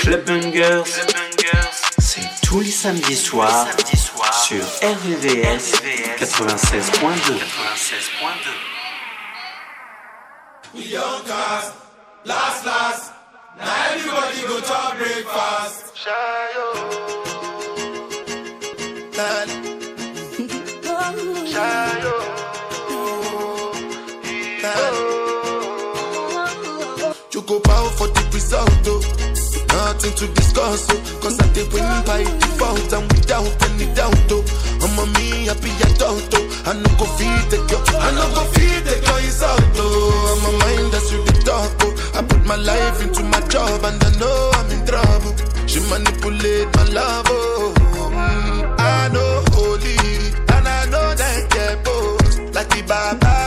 Club Bungers, c'est tous les samedis soirs sur RVVS 96.2. We young cast, last last, now everybody go to breakfast. Shayo. Result, oh nothing to discuss, oh. Cause I did win by default and without any doubt, oh. I'm a me happy adult, oh. I no go feed the girl, I no go feed the girl, it's out, oh. I'm a mind that's with the talk, oh. I put my life into my job and I know I'm in trouble. She manipulate my love, oh. Mm, I know holy, and I know that get both. Like the Baba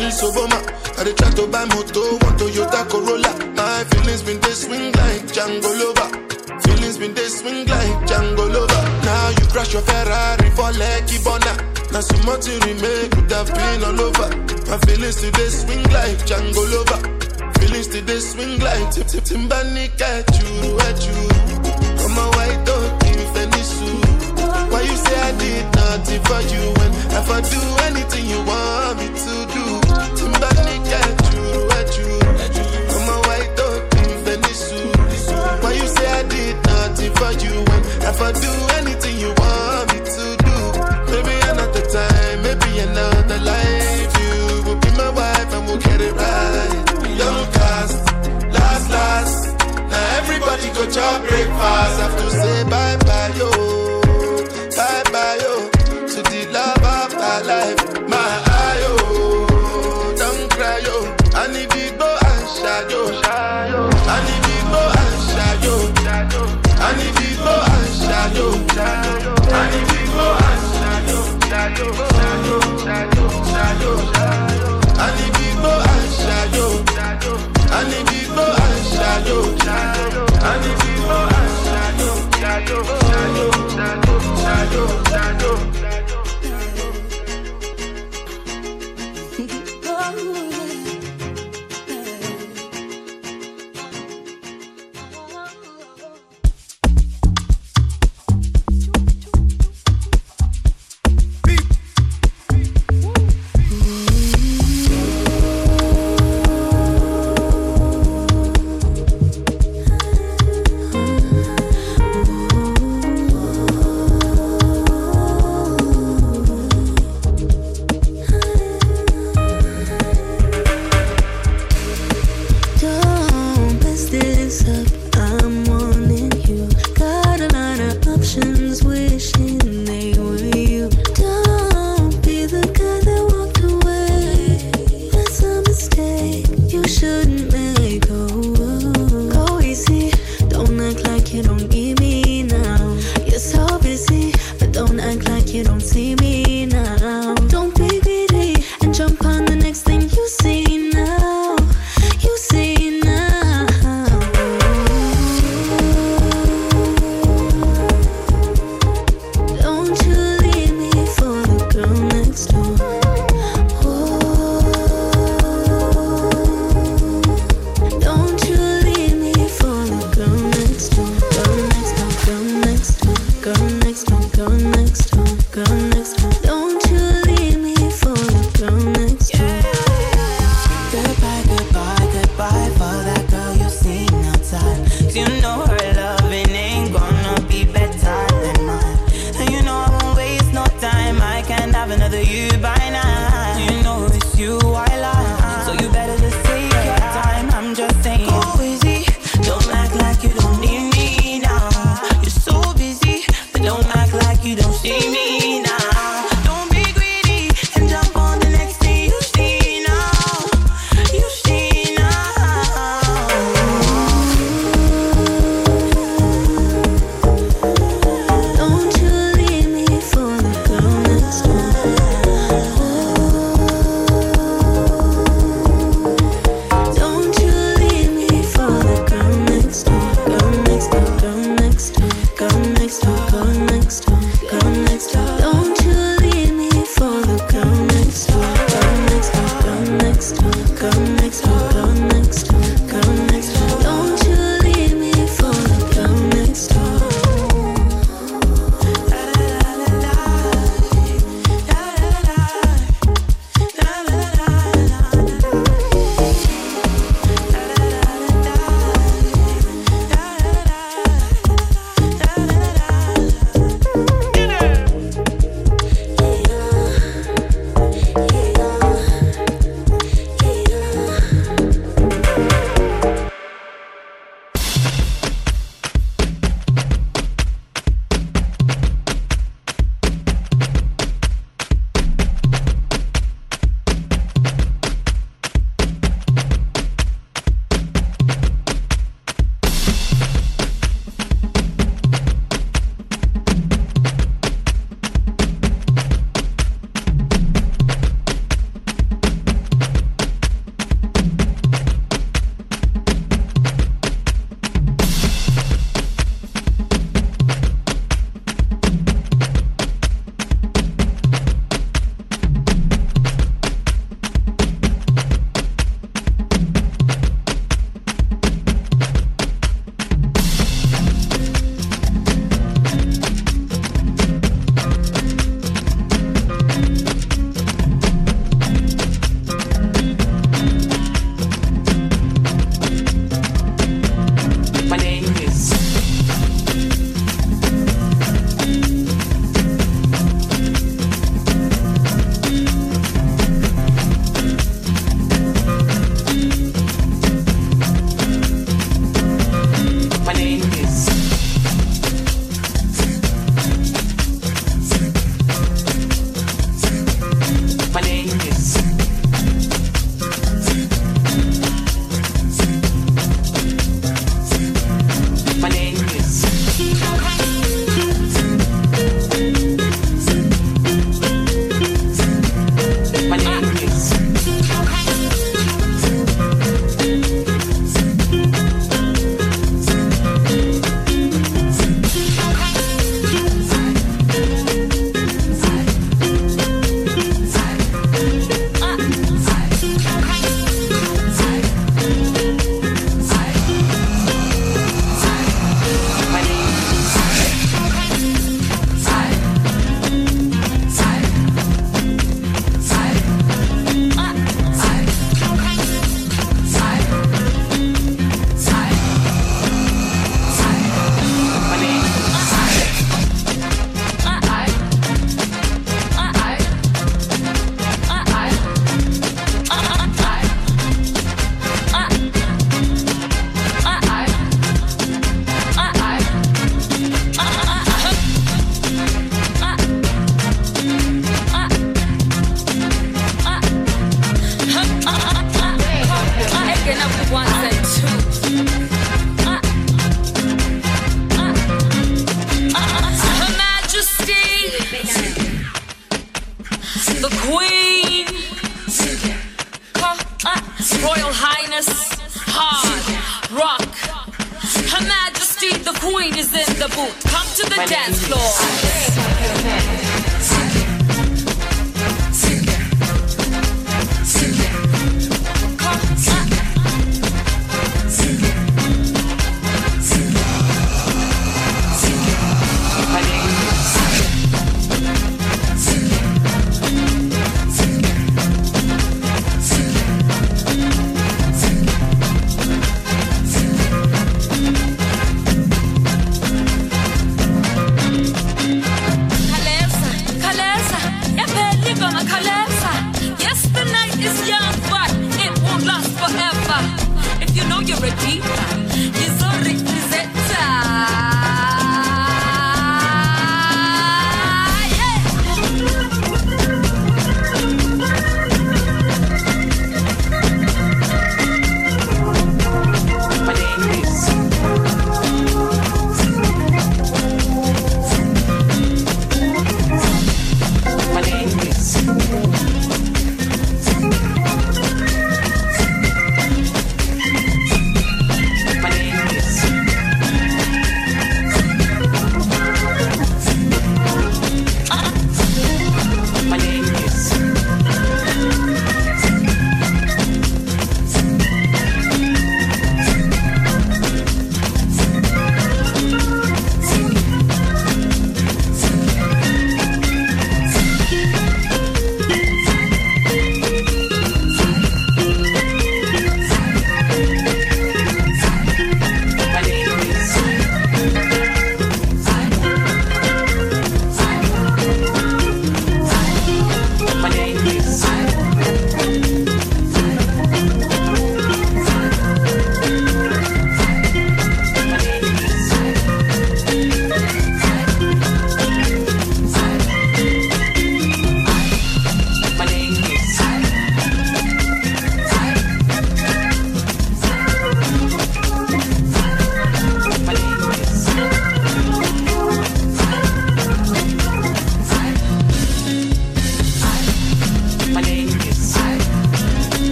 Harcourt when dem. I dey try to buy moto, one Toyota Corolla. My feelings been dey swing like Django Lover. Feelings been they swing like Django Lover. Now you crash your Ferrari for Lucky Bona. Now some more to remake could have been all over. My feelings today swing like Django Lover. Feelings today swing like Tip Tip Timbani you, at you. I'm a white dog in Fenisu. Why you say I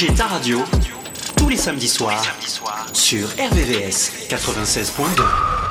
bouger ta radio tous les samedis soirs sur RVVS 96.2.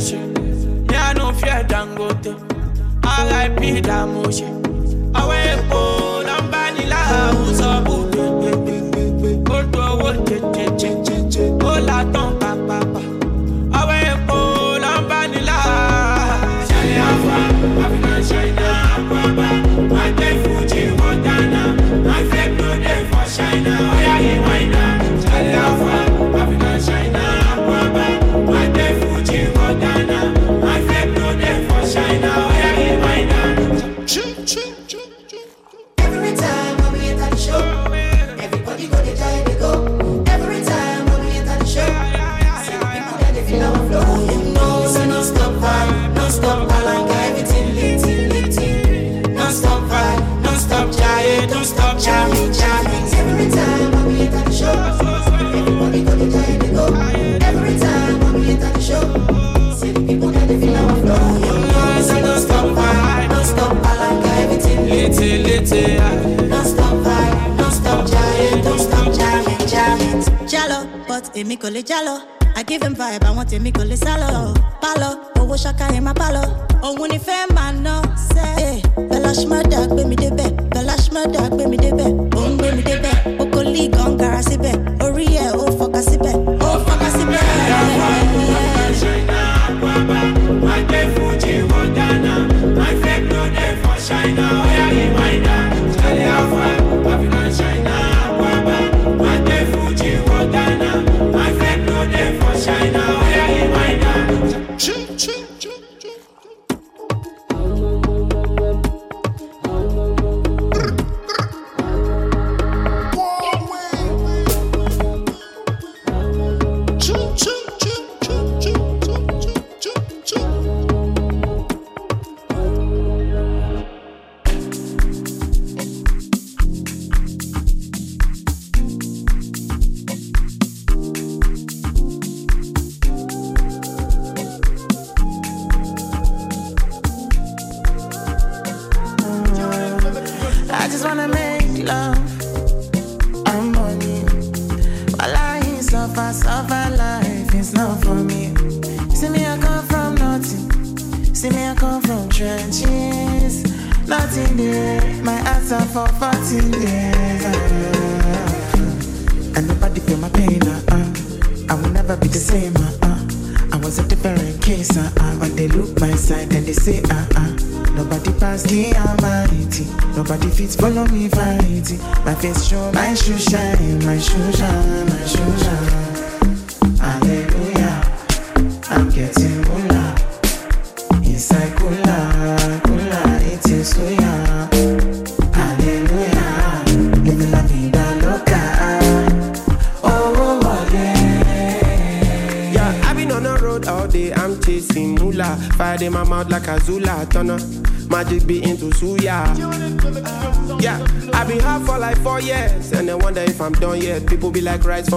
China, China, China, China, that China, Tell me, call it jalo. I give him vibe, I want tell me call it salo. Palo, owo shaka in my palo. Oh, when if man, no, say, Belash my dog, baby, de bed. Belash my dog, baby, de bed.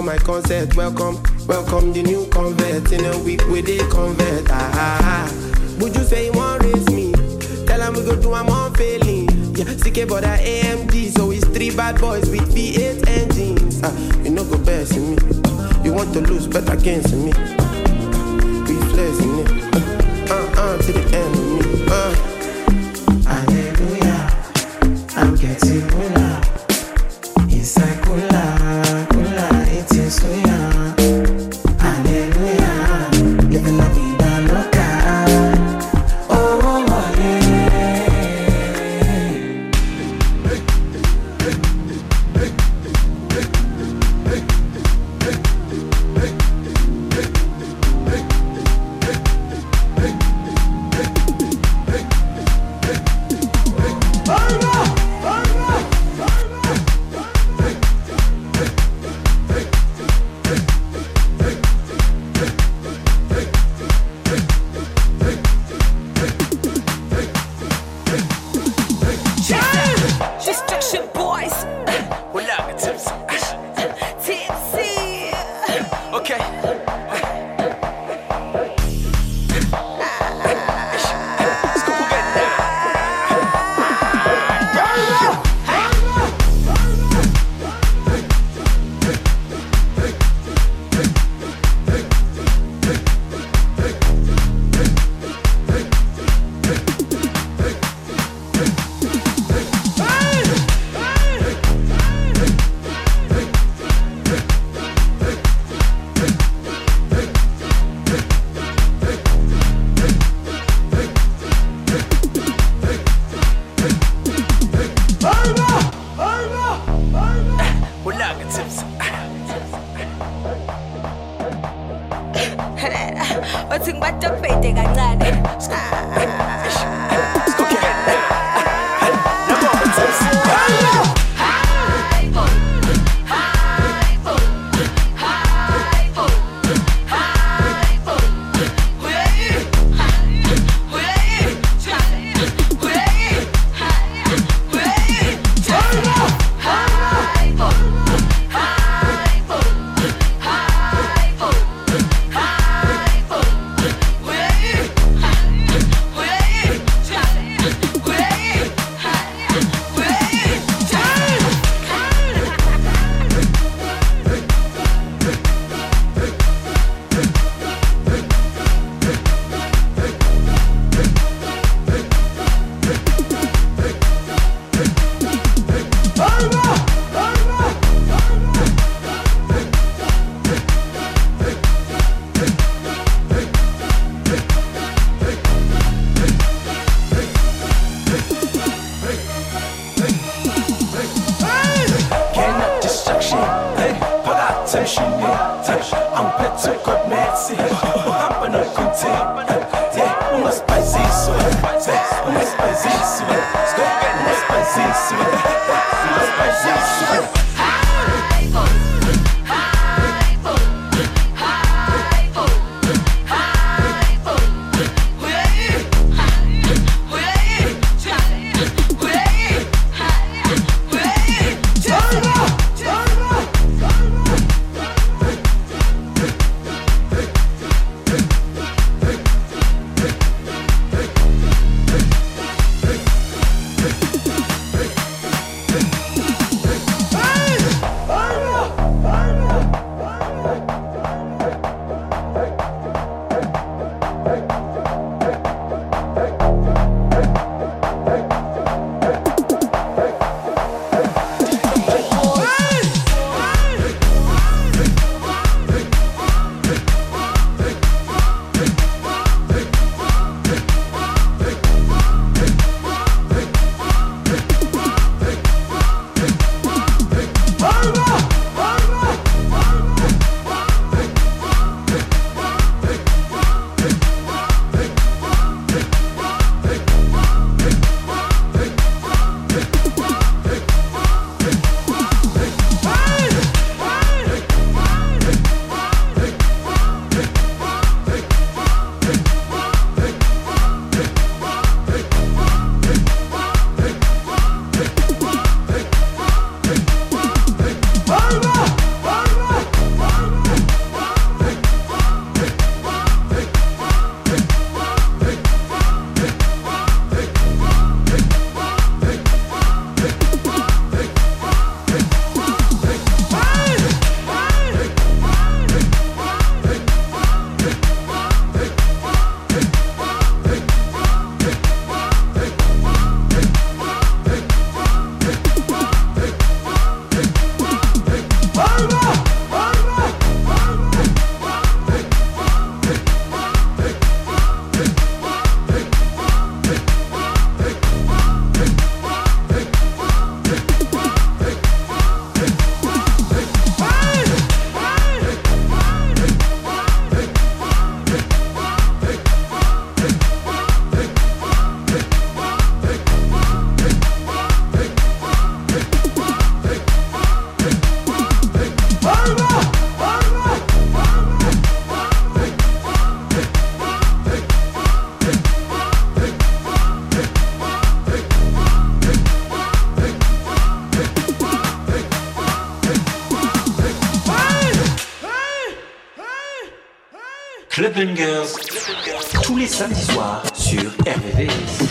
my concert. Welcome, welcome the new convert. In a week with the convert. Ah, ah, ah. Would you say you want raise me? Tell them we go to a Montpellier. failing. Yeah, CK but I AMG, so it's three bad boys with V8 engines. Ah, you know go best in me. You want to lose, bet against me. We flexing it, uh uh to the enemy. 어승 맞죠? 페이대가 나를 samedis soirs sur RVVS.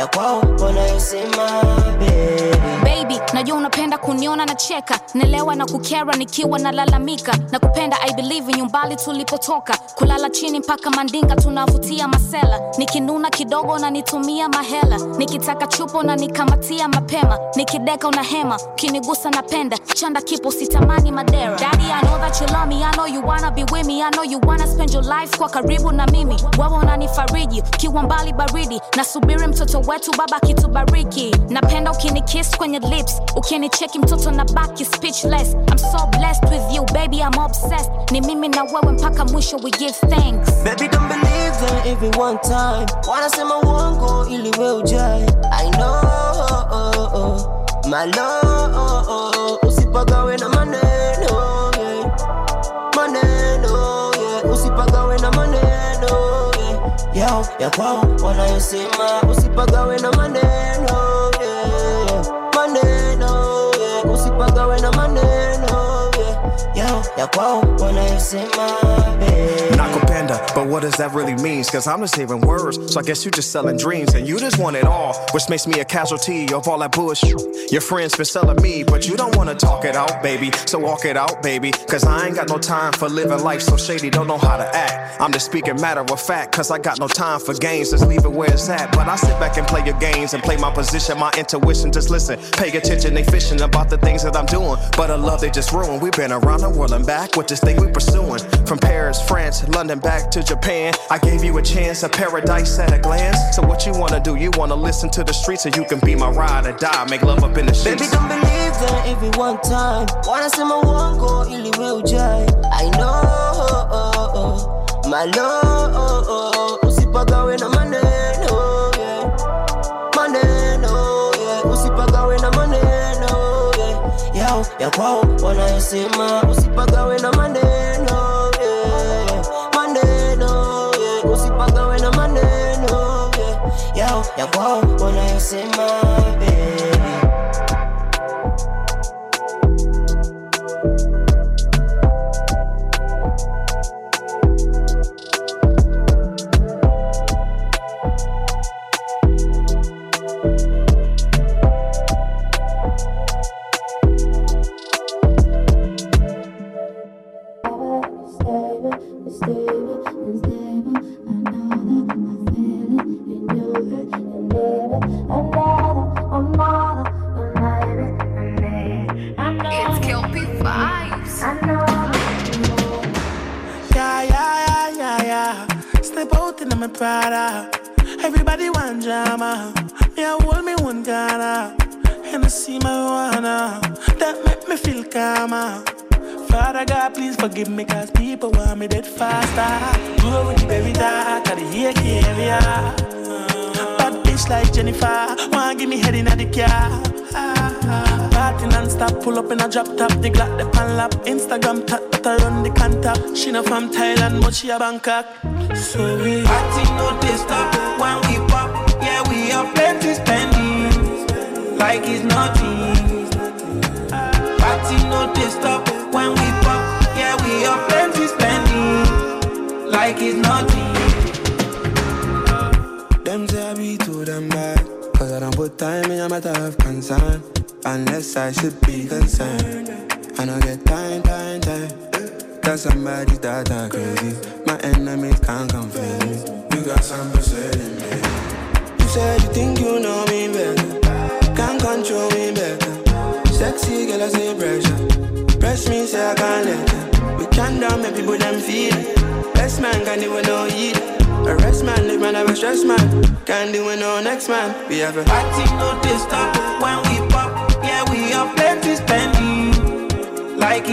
Ya kwao, wanayosema, kuniona na cheka nelewa na kukera nikiwa nalalamika. Na kupenda i nyumbali tulipotoka. Kulala chini mpaka mandinga tunavutia masela. Nikinuna kidogo na nitumia mahela. Nikitaka chupo na nikamatia mapema. Nikideka una hema ukinigusa napenda. Chanda kipo sitamani madera. Daddy, I know that you love me, I know you wanna be with me, I know you wanna spend your life kwa karibu na mimi. Wewe unanifariji kiwa mbali baridi. Nasubiri mtoto wetu baba kitubariki napenda ukinikiss kwenye lips ukinicheki mtoto na baki speechless I'm so blessed with you baby I'm obsessed ni mimi na wewe mpaka mwisho we give thanks Baby don't believe them every one time Wanasema uongo ili we ujai I know my love Usipagawe na maneno yeah. Maneno yeah. Usipagawe na maneno yeah. Yao ya kwao wanayosema Usipagawe na maneno yeah. on yeah. Usipagawe ya kwao wanayosema. Nakupenda, but what does that really mean? Cause I'm just hearing words, so I guess you just selling dreams and you just want it all, which makes me a casualty of all that bullshit. Your friends been selling me, but you don't wanna talk it out, baby. So walk it out, baby. Cause I ain't got no time for living life so shady, don't know how to act. I'm just speaking matter of fact, cause I got no time for games, just leave it where it's at. But I sit back and play your games and play my position, my intuition, just listen. Pay attention, they fishing about the things that I'm doing. But a love they just ruined. We've been around the world and back with this thing we pursuing. From Paris, France, London, back to Japan. I gave you a chance, a paradise at a glance. So what you wanna do? You wanna listen to the streets so you can be my ride or die. Make love up in the Baby don't believe that every one time wanasema uongo ili we ujai I know my love usipagawe na maneno yeah. maneno yeah. usipagawe na maneno yeah. yao ya kwao wanayosema usipagawe na maneno yeah. maneno yeah. usipagawe na maneno yeah. yao ya kwao wanayosema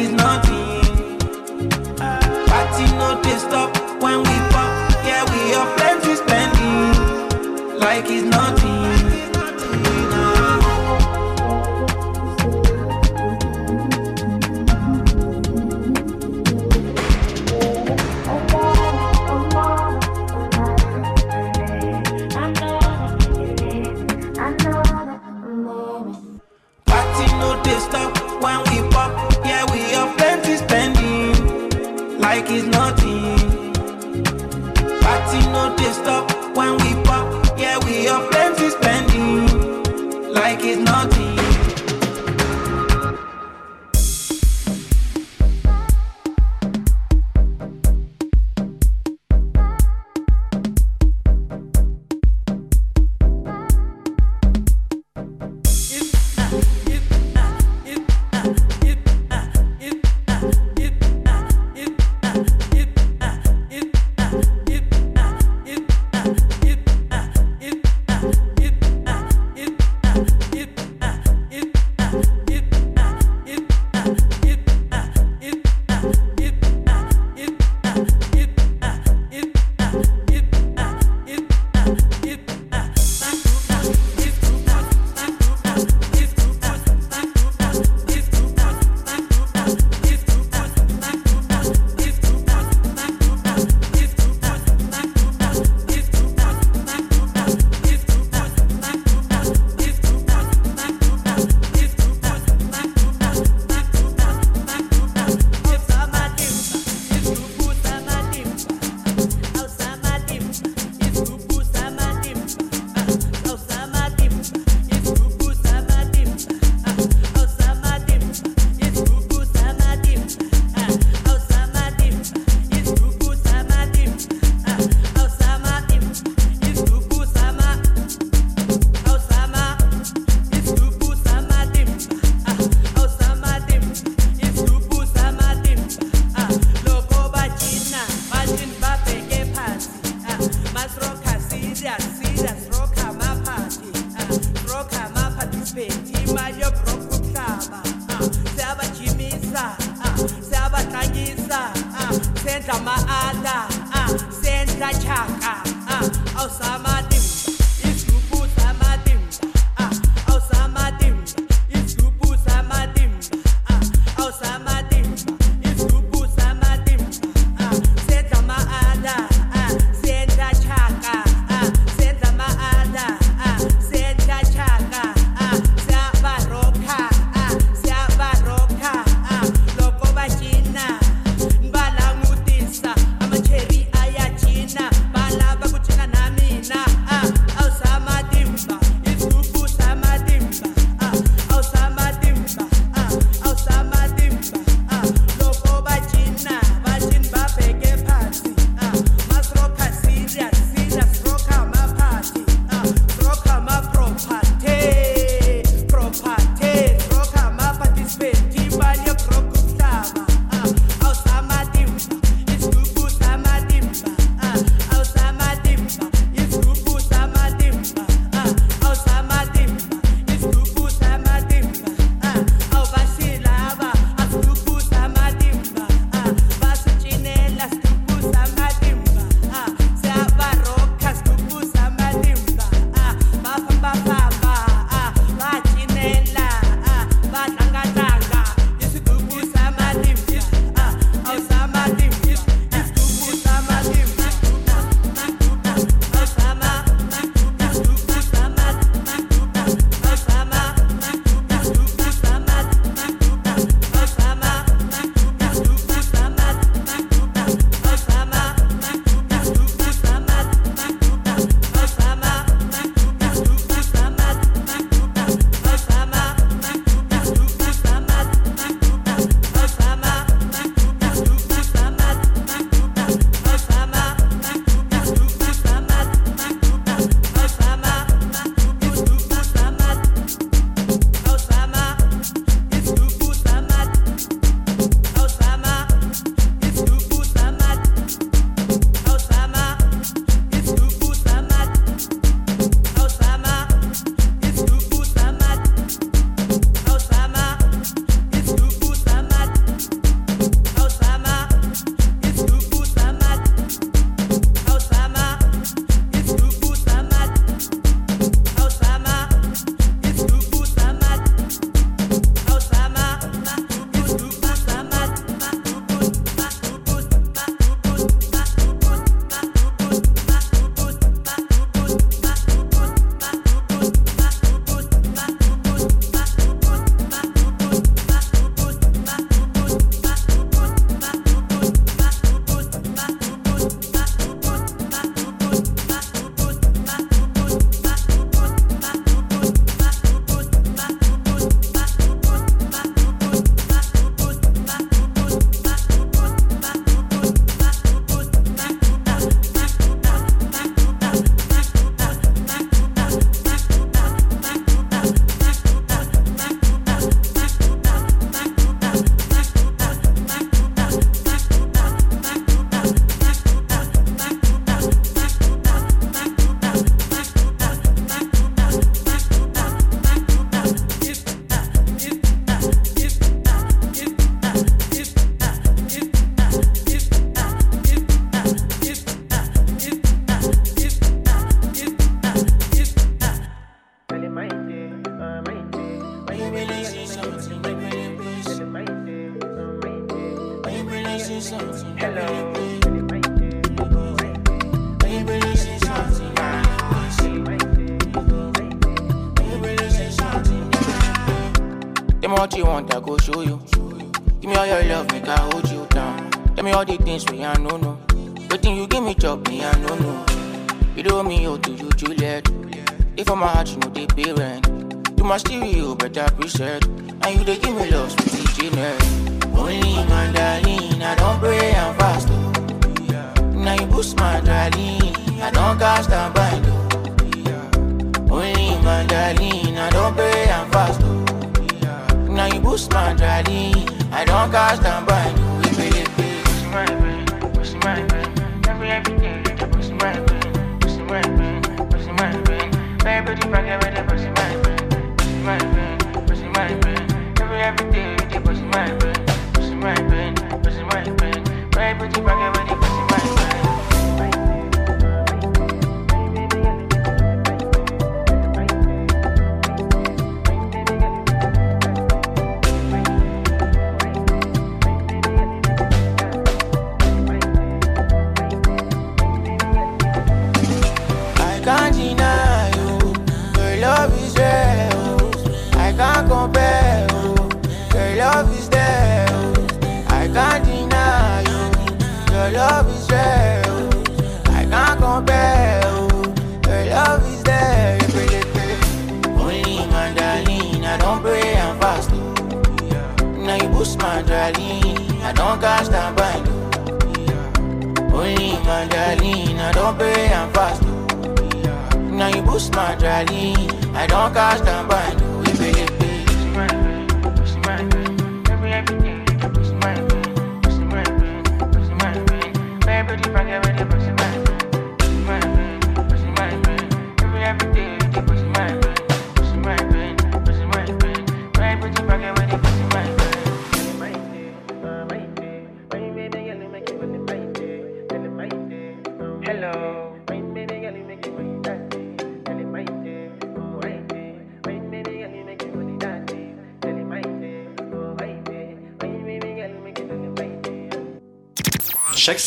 it's nothing. Party no dey stop when we pop. Yeah, we have plenty spending, like it's nothing.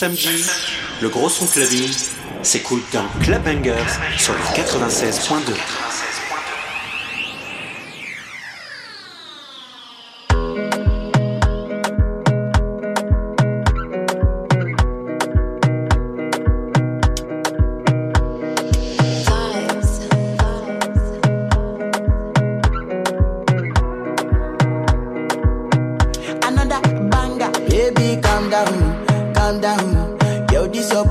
samedi, le gros son clubbing s'écoute dans Clubbangers sur le 96.2. down.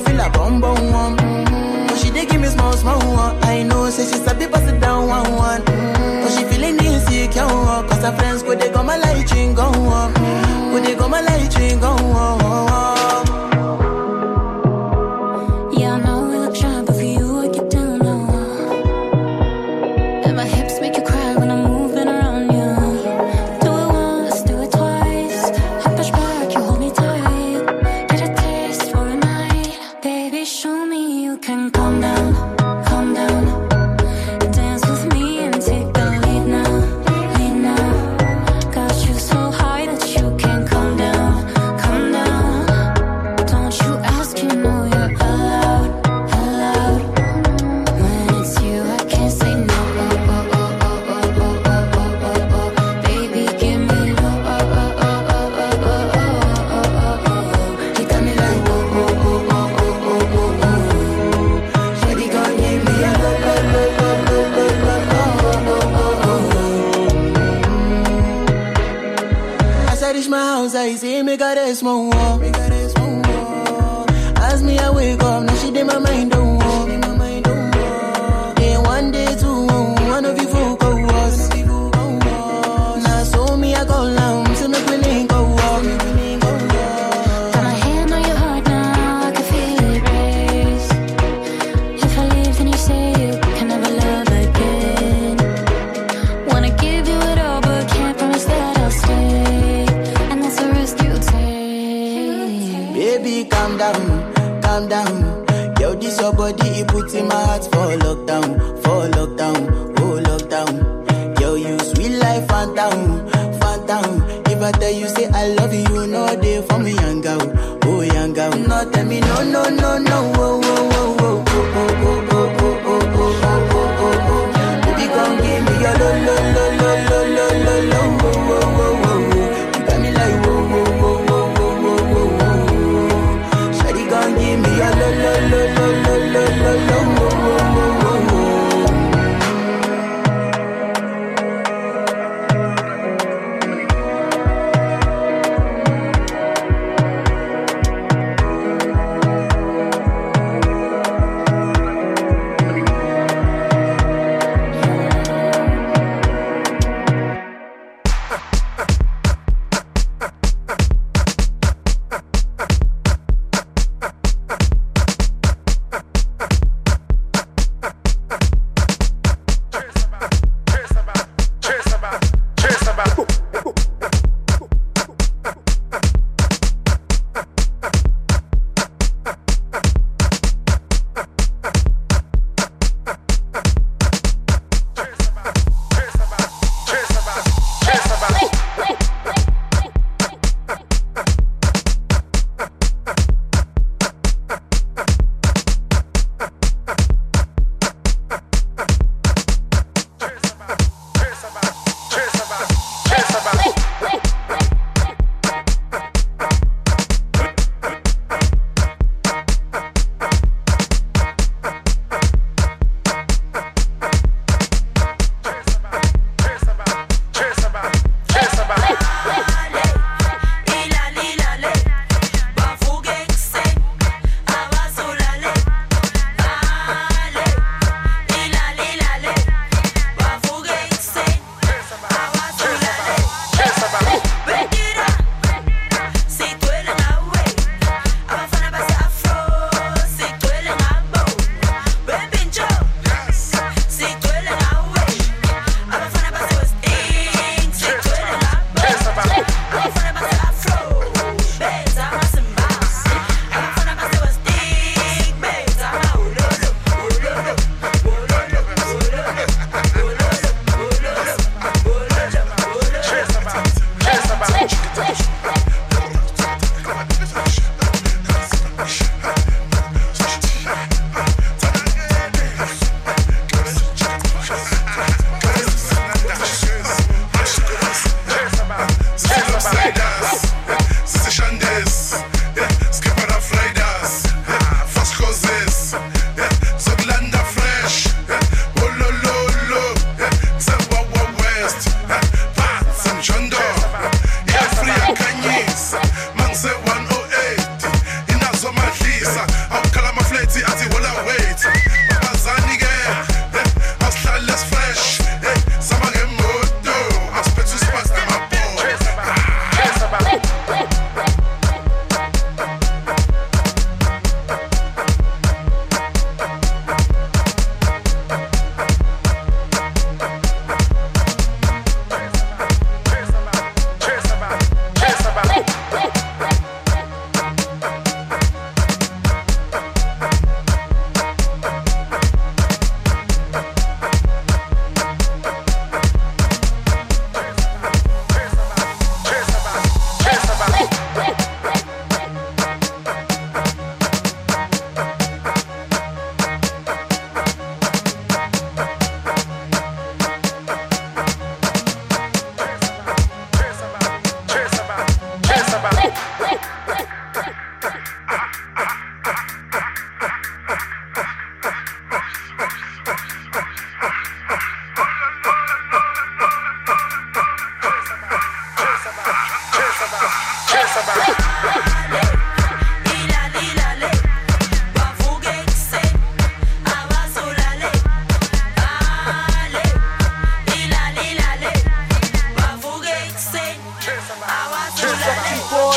feel a bum bum.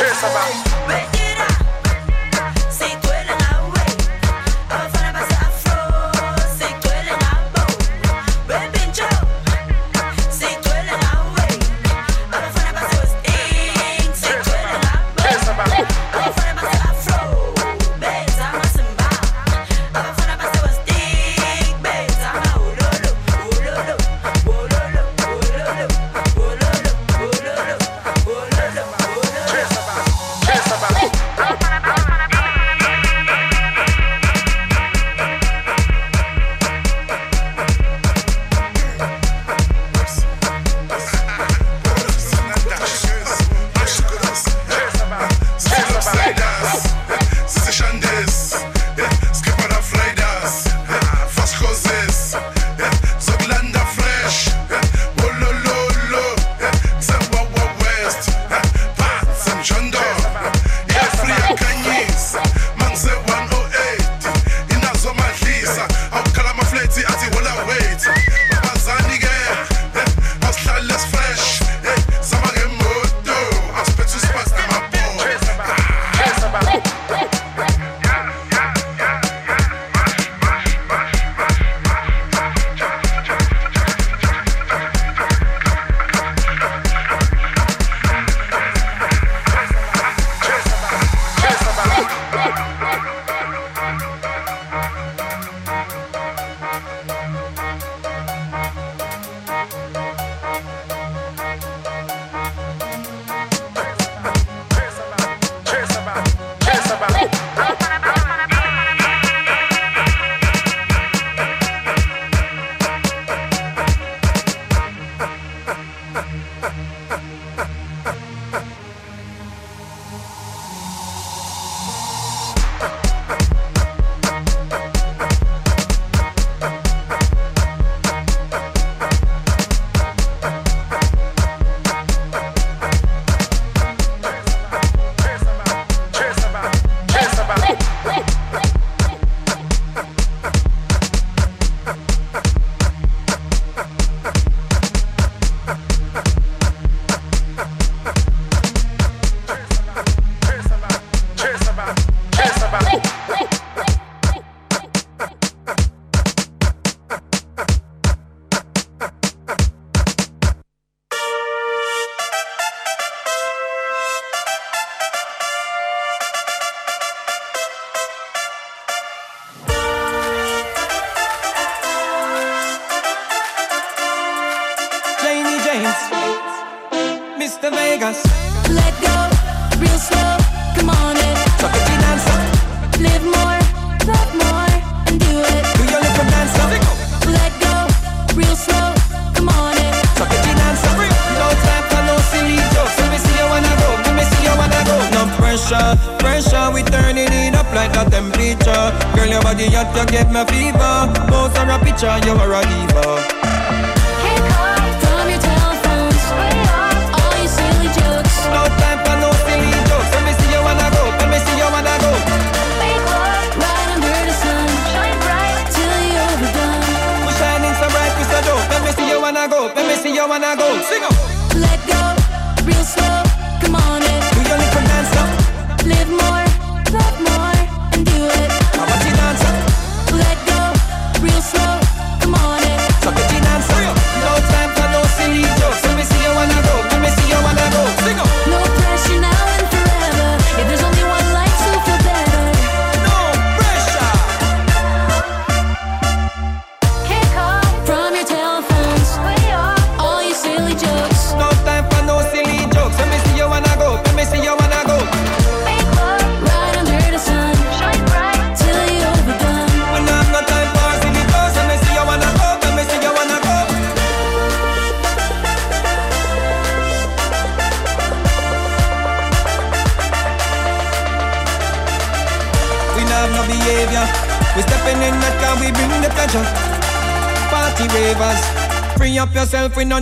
trace about.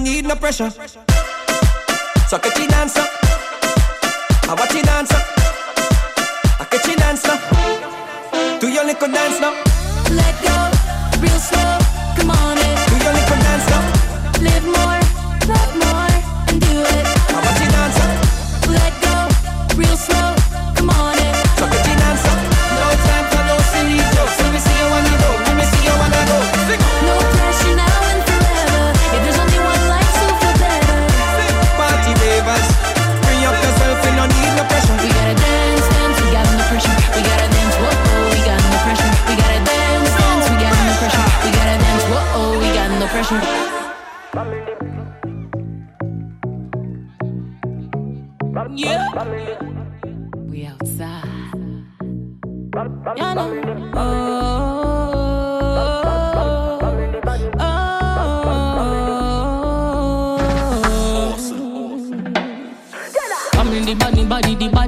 need no pressure.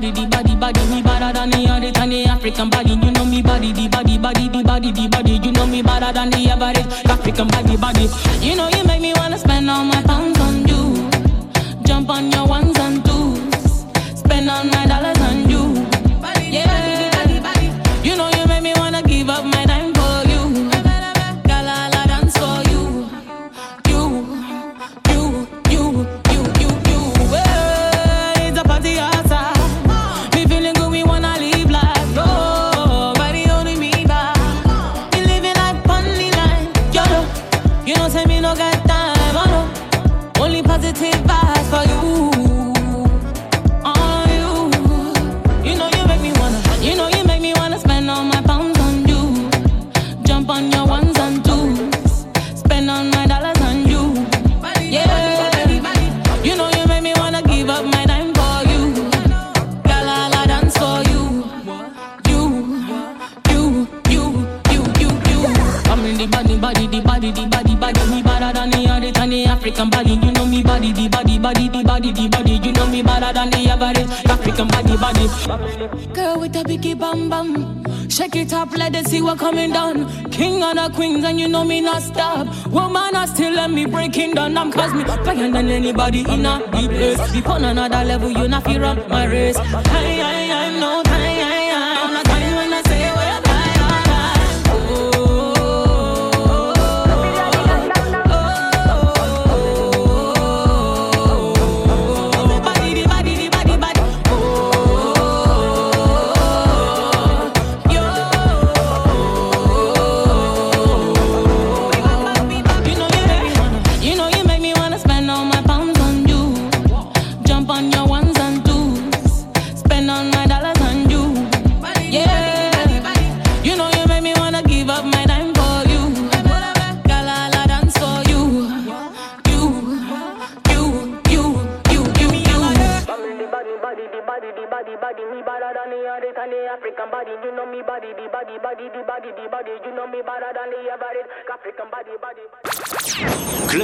body, the body, body, me better than the other than the African body. You know me body, the body, body, the body, the body. You know me better than the average African body, body. You know you make me wanna spend all my pounds on you. Jump on your ones and twos, spend all my dollars on you. Yeah. not stop. Woman, I still let me breaking down. I'm cause me higher than anybody in a deep place. Before another level, you not feel run my race. I, I, I.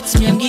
спортсмен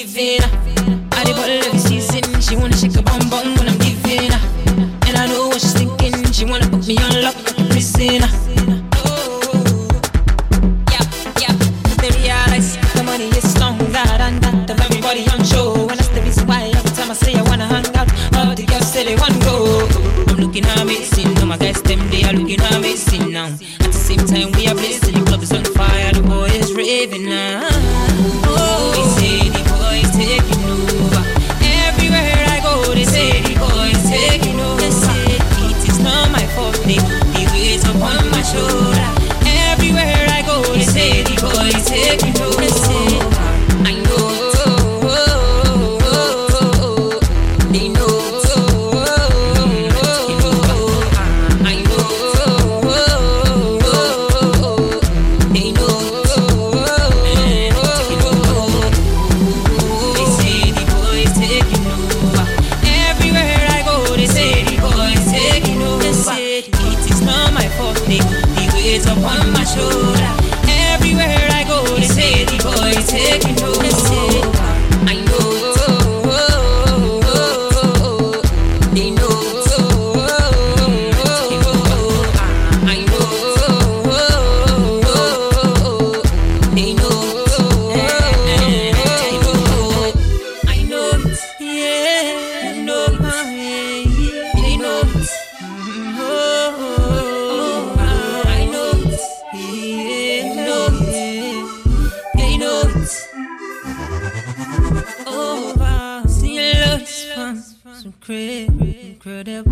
incredible,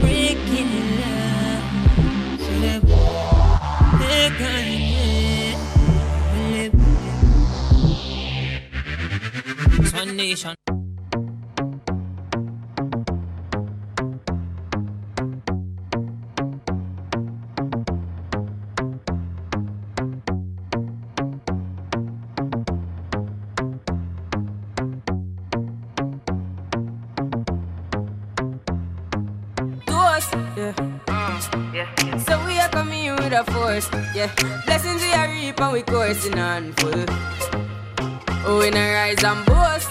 breaking love. So that they can live. One nation. we coursing on full. Oh, in a rise and boast.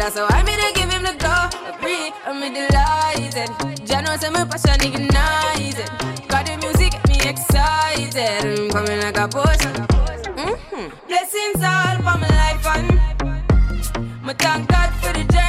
that's how I made to give him the go. Free, I'm delighted. Jano say my passion ignited. Got the music, get me excited. I'm coming like a potion. Mm-hmm. Blessings all for my life and my thank God for the job.